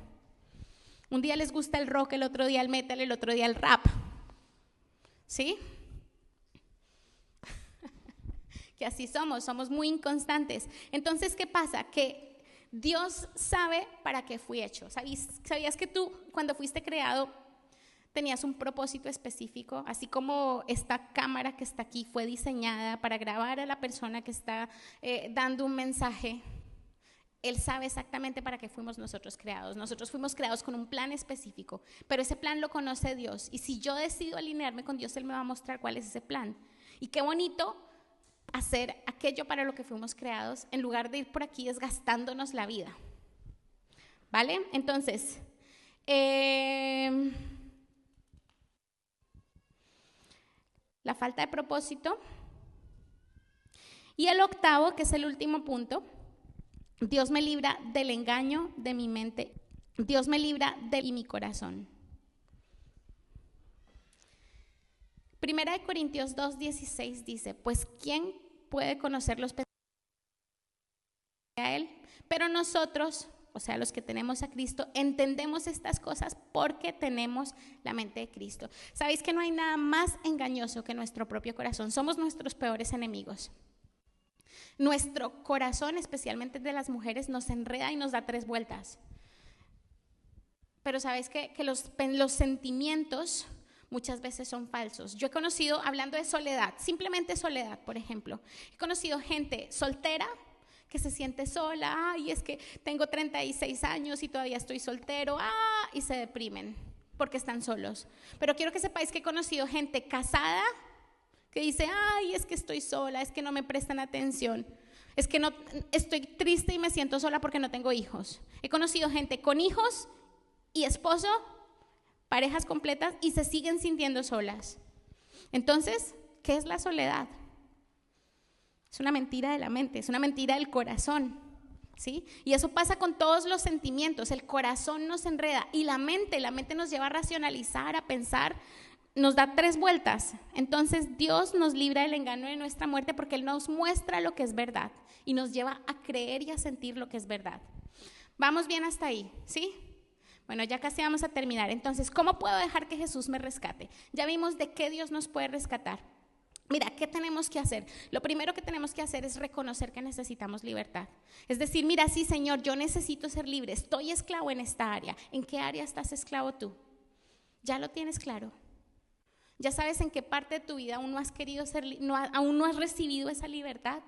A: Un día les gusta el rock, el otro día el metal, el otro día el rap. ¿Sí? que así somos, somos muy inconstantes. Entonces, ¿qué pasa? Que Dios sabe para qué fui hecho. ¿Sabías que tú cuando fuiste creado tenías un propósito específico, así como esta cámara que está aquí fue diseñada para grabar a la persona que está eh, dando un mensaje. Él sabe exactamente para qué fuimos nosotros creados. Nosotros fuimos creados con un plan específico, pero ese plan lo conoce Dios. Y si yo decido alinearme con Dios, Él me va a mostrar cuál es ese plan. Y qué bonito hacer aquello para lo que fuimos creados en lugar de ir por aquí desgastándonos la vida. ¿Vale? Entonces, eh, la falta de propósito. Y el octavo, que es el último punto, Dios me libra del engaño de mi mente. Dios me libra de mi corazón. Primera de Corintios 2:16 dice, pues ¿quién puede conocer los pensamientos de él? Pero nosotros o sea, los que tenemos a Cristo, entendemos estas cosas porque tenemos la mente de Cristo. Sabéis que no hay nada más engañoso que nuestro propio corazón. Somos nuestros peores enemigos. Nuestro corazón, especialmente de las mujeres, nos enreda y nos da tres vueltas. Pero sabéis que, los, sentimientos muchas veces son falsos. Yo he conocido, hablando de soledad, simplemente soledad, por ejemplo, he conocido gente soltera que se siente sola, y es que tengo 36 años y todavía estoy soltero, ah, y se deprimen porque están solos. Pero quiero que sepáis que he conocido gente casada que dice, ay, es que estoy sola, es que no me prestan atención, es que no estoy triste y me siento sola porque no tengo hijos. He conocido gente con hijos y esposo, parejas completas y se siguen sintiendo solas. Entonces, ¿qué es la soledad? Es una mentira de la mente, es una mentira del corazón. ¿Sí? Y eso pasa con todos los sentimientos. El corazón nos enreda y la mente, la mente nos lleva a racionalizar, a pensar, nos da tres vueltas. Entonces Dios nos libra del engaño de nuestra muerte porque Él nos muestra lo que es verdad y nos lleva a creer y a sentir lo que es verdad. Vamos bien hasta ahí, ¿sí? Bueno, ya casi vamos a terminar. Entonces, ¿cómo puedo dejar que Jesús me rescate? Ya vimos de qué Dios nos puede rescatar. Mira, ¿qué tenemos que hacer? Lo primero que tenemos que hacer es reconocer que necesitamos libertad. Es decir, mira, sí, Señor, yo necesito ser libre. Estoy esclavo en esta área. ¿En qué área estás esclavo tú? ¿Ya lo tienes claro? ¿Ya sabes en qué parte de tu vida aún no has querido ser, aún no has recibido esa libertad?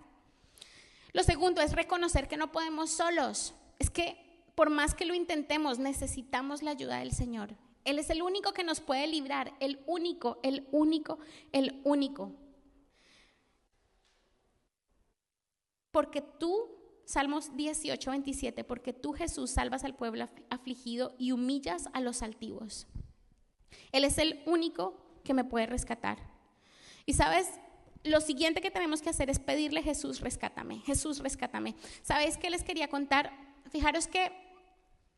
A: Lo segundo es reconocer que no podemos solos. Es que por más que lo intentemos, necesitamos la ayuda del Señor. Él es el único que nos puede librar, el único, el único, el único. Porque tú, Salmos 18, 27, porque tú Jesús salvas al pueblo afligido y humillas a los altivos. Él es el único que me puede rescatar. Y sabes, lo siguiente que tenemos que hacer es pedirle Jesús, rescátame, Jesús, rescátame. ¿Sabéis qué les quería contar? Fijaros que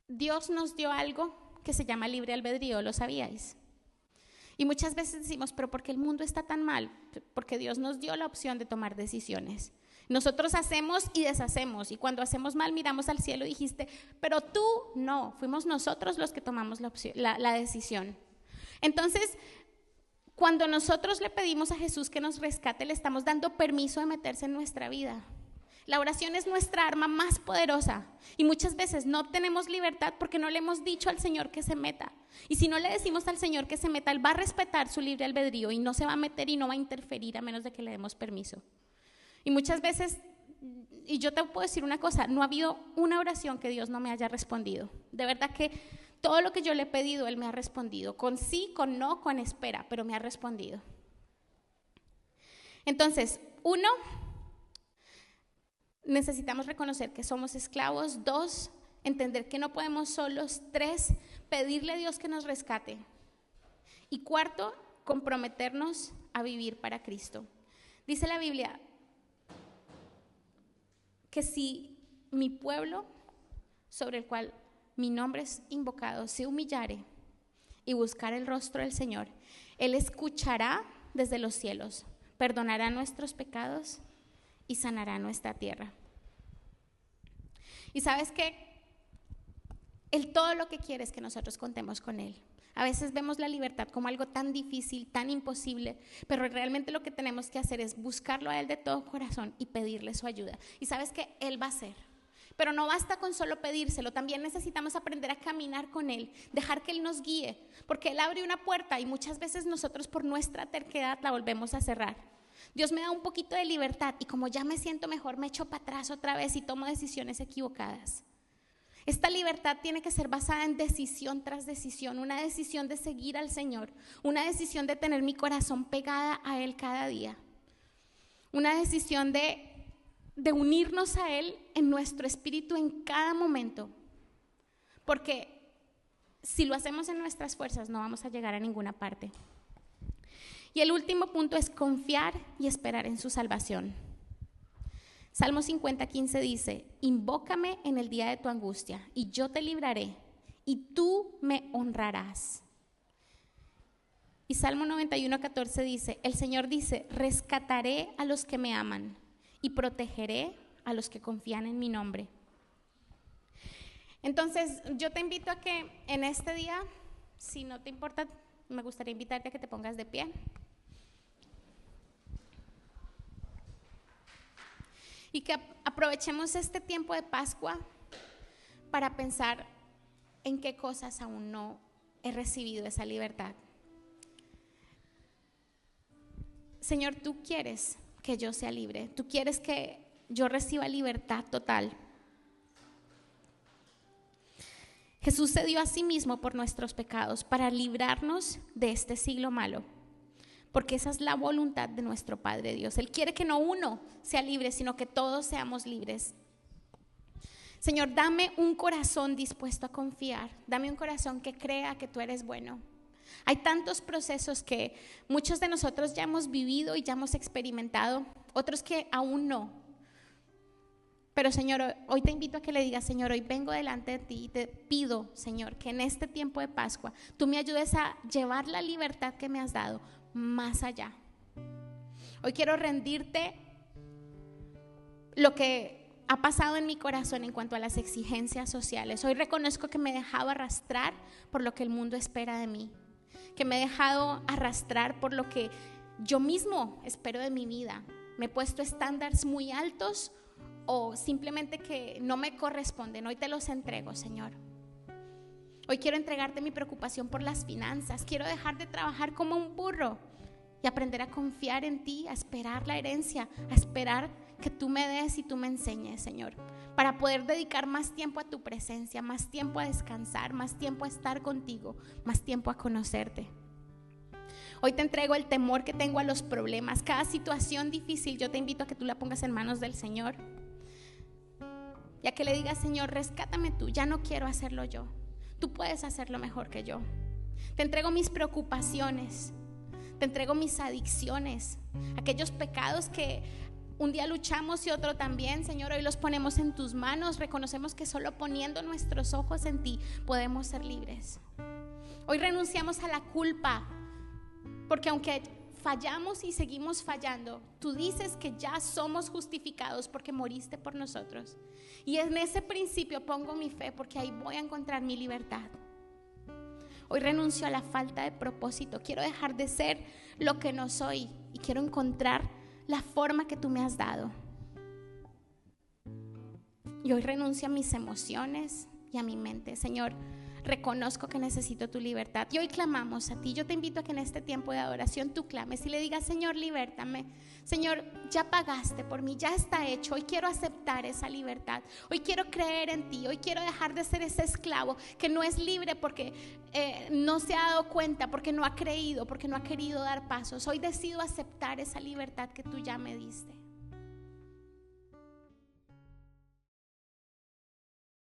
A: Dios nos dio algo que se llama libre albedrío, ¿lo sabíais? Y muchas veces decimos, pero ¿por qué el mundo está tan mal? Porque Dios nos dio la opción de tomar decisiones. Nosotros hacemos y deshacemos. Y cuando hacemos mal, miramos al cielo y dijiste, pero tú no, fuimos nosotros los que tomamos la, la decisión. Entonces, cuando nosotros le pedimos a Jesús que nos rescate, le estamos dando permiso de meterse en nuestra vida. La oración es nuestra arma más poderosa y muchas veces no tenemos libertad porque no le hemos dicho al Señor que se meta. Y si no le decimos al Señor que se meta, Él va a respetar su libre albedrío y no se va a meter y no va a interferir a menos de que le demos permiso. Y muchas veces, y yo te puedo decir una cosa, no ha habido una oración que Dios no me haya respondido. De verdad que todo lo que yo le he pedido, Él me ha respondido, con sí, con no, con espera, pero me ha respondido. Entonces, uno, necesitamos reconocer que somos esclavos. Dos, entender que no podemos solos. Tres, pedirle a Dios que nos rescate. Y cuarto, comprometernos a vivir para Cristo. Dice la Biblia, que si mi pueblo, sobre el cual mi nombre es invocado, se humillare y buscar el rostro del Señor, Él escuchará desde los cielos, perdonará nuestros pecados y sanará nuestra tierra. Y sabes que Él todo lo que quiere es que nosotros contemos con Él. A veces vemos la libertad como algo tan difícil, tan imposible, pero realmente lo que tenemos que hacer es buscarlo a Él de todo corazón y pedirle su ayuda. Y sabes que Él va a hacer. Pero no basta con solo pedírselo, también necesitamos aprender a caminar con Él, dejar que Él nos guíe, porque Él abre una puerta y muchas veces nosotros por nuestra terquedad la volvemos a cerrar. Dios me da un poquito de libertad y como ya me siento mejor, me echo para atrás otra vez y tomo decisiones equivocadas. Esta libertad tiene que ser basada en decisión tras decisión, una decisión de seguir al Señor, una decisión de tener mi corazón pegada a Él cada día, una decisión de, de unirnos a Él en nuestro espíritu en cada momento, porque si lo hacemos en nuestras fuerzas no vamos a llegar a ninguna parte. Y el último punto es confiar y esperar en su salvación. Salmo 50, 15 dice, invócame en el día de tu angustia y yo te libraré y tú me honrarás. Y Salmo 91, 14 dice, el Señor dice, rescataré a los que me aman y protegeré a los que confían en mi nombre. Entonces, yo te invito a que en este día, si no te importa, me gustaría invitarte a que te pongas de pie. Y que aprovechemos este tiempo de Pascua para pensar en qué cosas aún no he recibido esa libertad. Señor, tú quieres que yo sea libre, tú quieres que yo reciba libertad total. Jesús se dio a sí mismo por nuestros pecados para librarnos de este siglo malo, porque esa es la voluntad de nuestro Padre Dios. Él quiere que no uno sea libre, sino que todos seamos libres. Señor, dame un corazón dispuesto a confiar, dame un corazón que crea que tú eres bueno. Hay tantos procesos que muchos de nosotros ya hemos vivido y ya hemos experimentado, otros que aún no. Pero Señor, hoy te invito a que le digas, Señor, hoy vengo delante de ti y te pido, Señor, que en este tiempo de Pascua tú me ayudes a llevar la libertad que me has dado más allá. Hoy quiero rendirte lo que ha pasado en mi corazón en cuanto a las exigencias sociales. Hoy reconozco que me he dejado arrastrar por lo que el mundo espera de mí, que me he dejado arrastrar por lo que yo mismo espero de mi vida. Me he puesto estándares muy altos o simplemente que no me corresponden. Hoy te los entrego, Señor. Hoy quiero entregarte mi preocupación por las finanzas. Quiero dejar de trabajar como un burro y aprender a confiar en ti, a esperar la herencia, a esperar que tú me des y tú me enseñes, Señor, para poder dedicar más tiempo a tu presencia, más tiempo a descansar, más tiempo a estar contigo, más tiempo a conocerte. Hoy te entrego el temor que tengo a los problemas. Cada situación difícil yo te invito a que tú la pongas en manos del Señor ya que le digas, Señor, rescátame tú, ya no quiero hacerlo yo. Tú puedes hacerlo mejor que yo. Te entrego mis preocupaciones, te entrego mis adicciones, aquellos pecados que un día luchamos y otro también, Señor, hoy los ponemos en tus manos, reconocemos que solo poniendo nuestros ojos en ti podemos ser libres. Hoy renunciamos a la culpa, porque aunque fallamos y seguimos fallando, tú dices que ya somos justificados porque moriste por nosotros. Y en ese principio pongo mi fe porque ahí voy a encontrar mi libertad. Hoy renuncio a la falta de propósito. Quiero dejar de ser lo que no soy y quiero encontrar la forma que tú me has dado. Y hoy renuncio a mis emociones y a mi mente. Señor, reconozco que necesito tu libertad. Y hoy clamamos a ti. Yo te invito a que en este tiempo de adoración tú clames y le digas, Señor, libértame. Señor, ya pagaste por mí, ya está hecho. Hoy quiero aceptar esa libertad. Hoy quiero creer en ti. Hoy quiero dejar de ser ese esclavo que no es libre porque eh, no se ha dado cuenta, porque no ha creído, porque no ha querido dar pasos. Hoy decido aceptar esa libertad que tú ya me diste.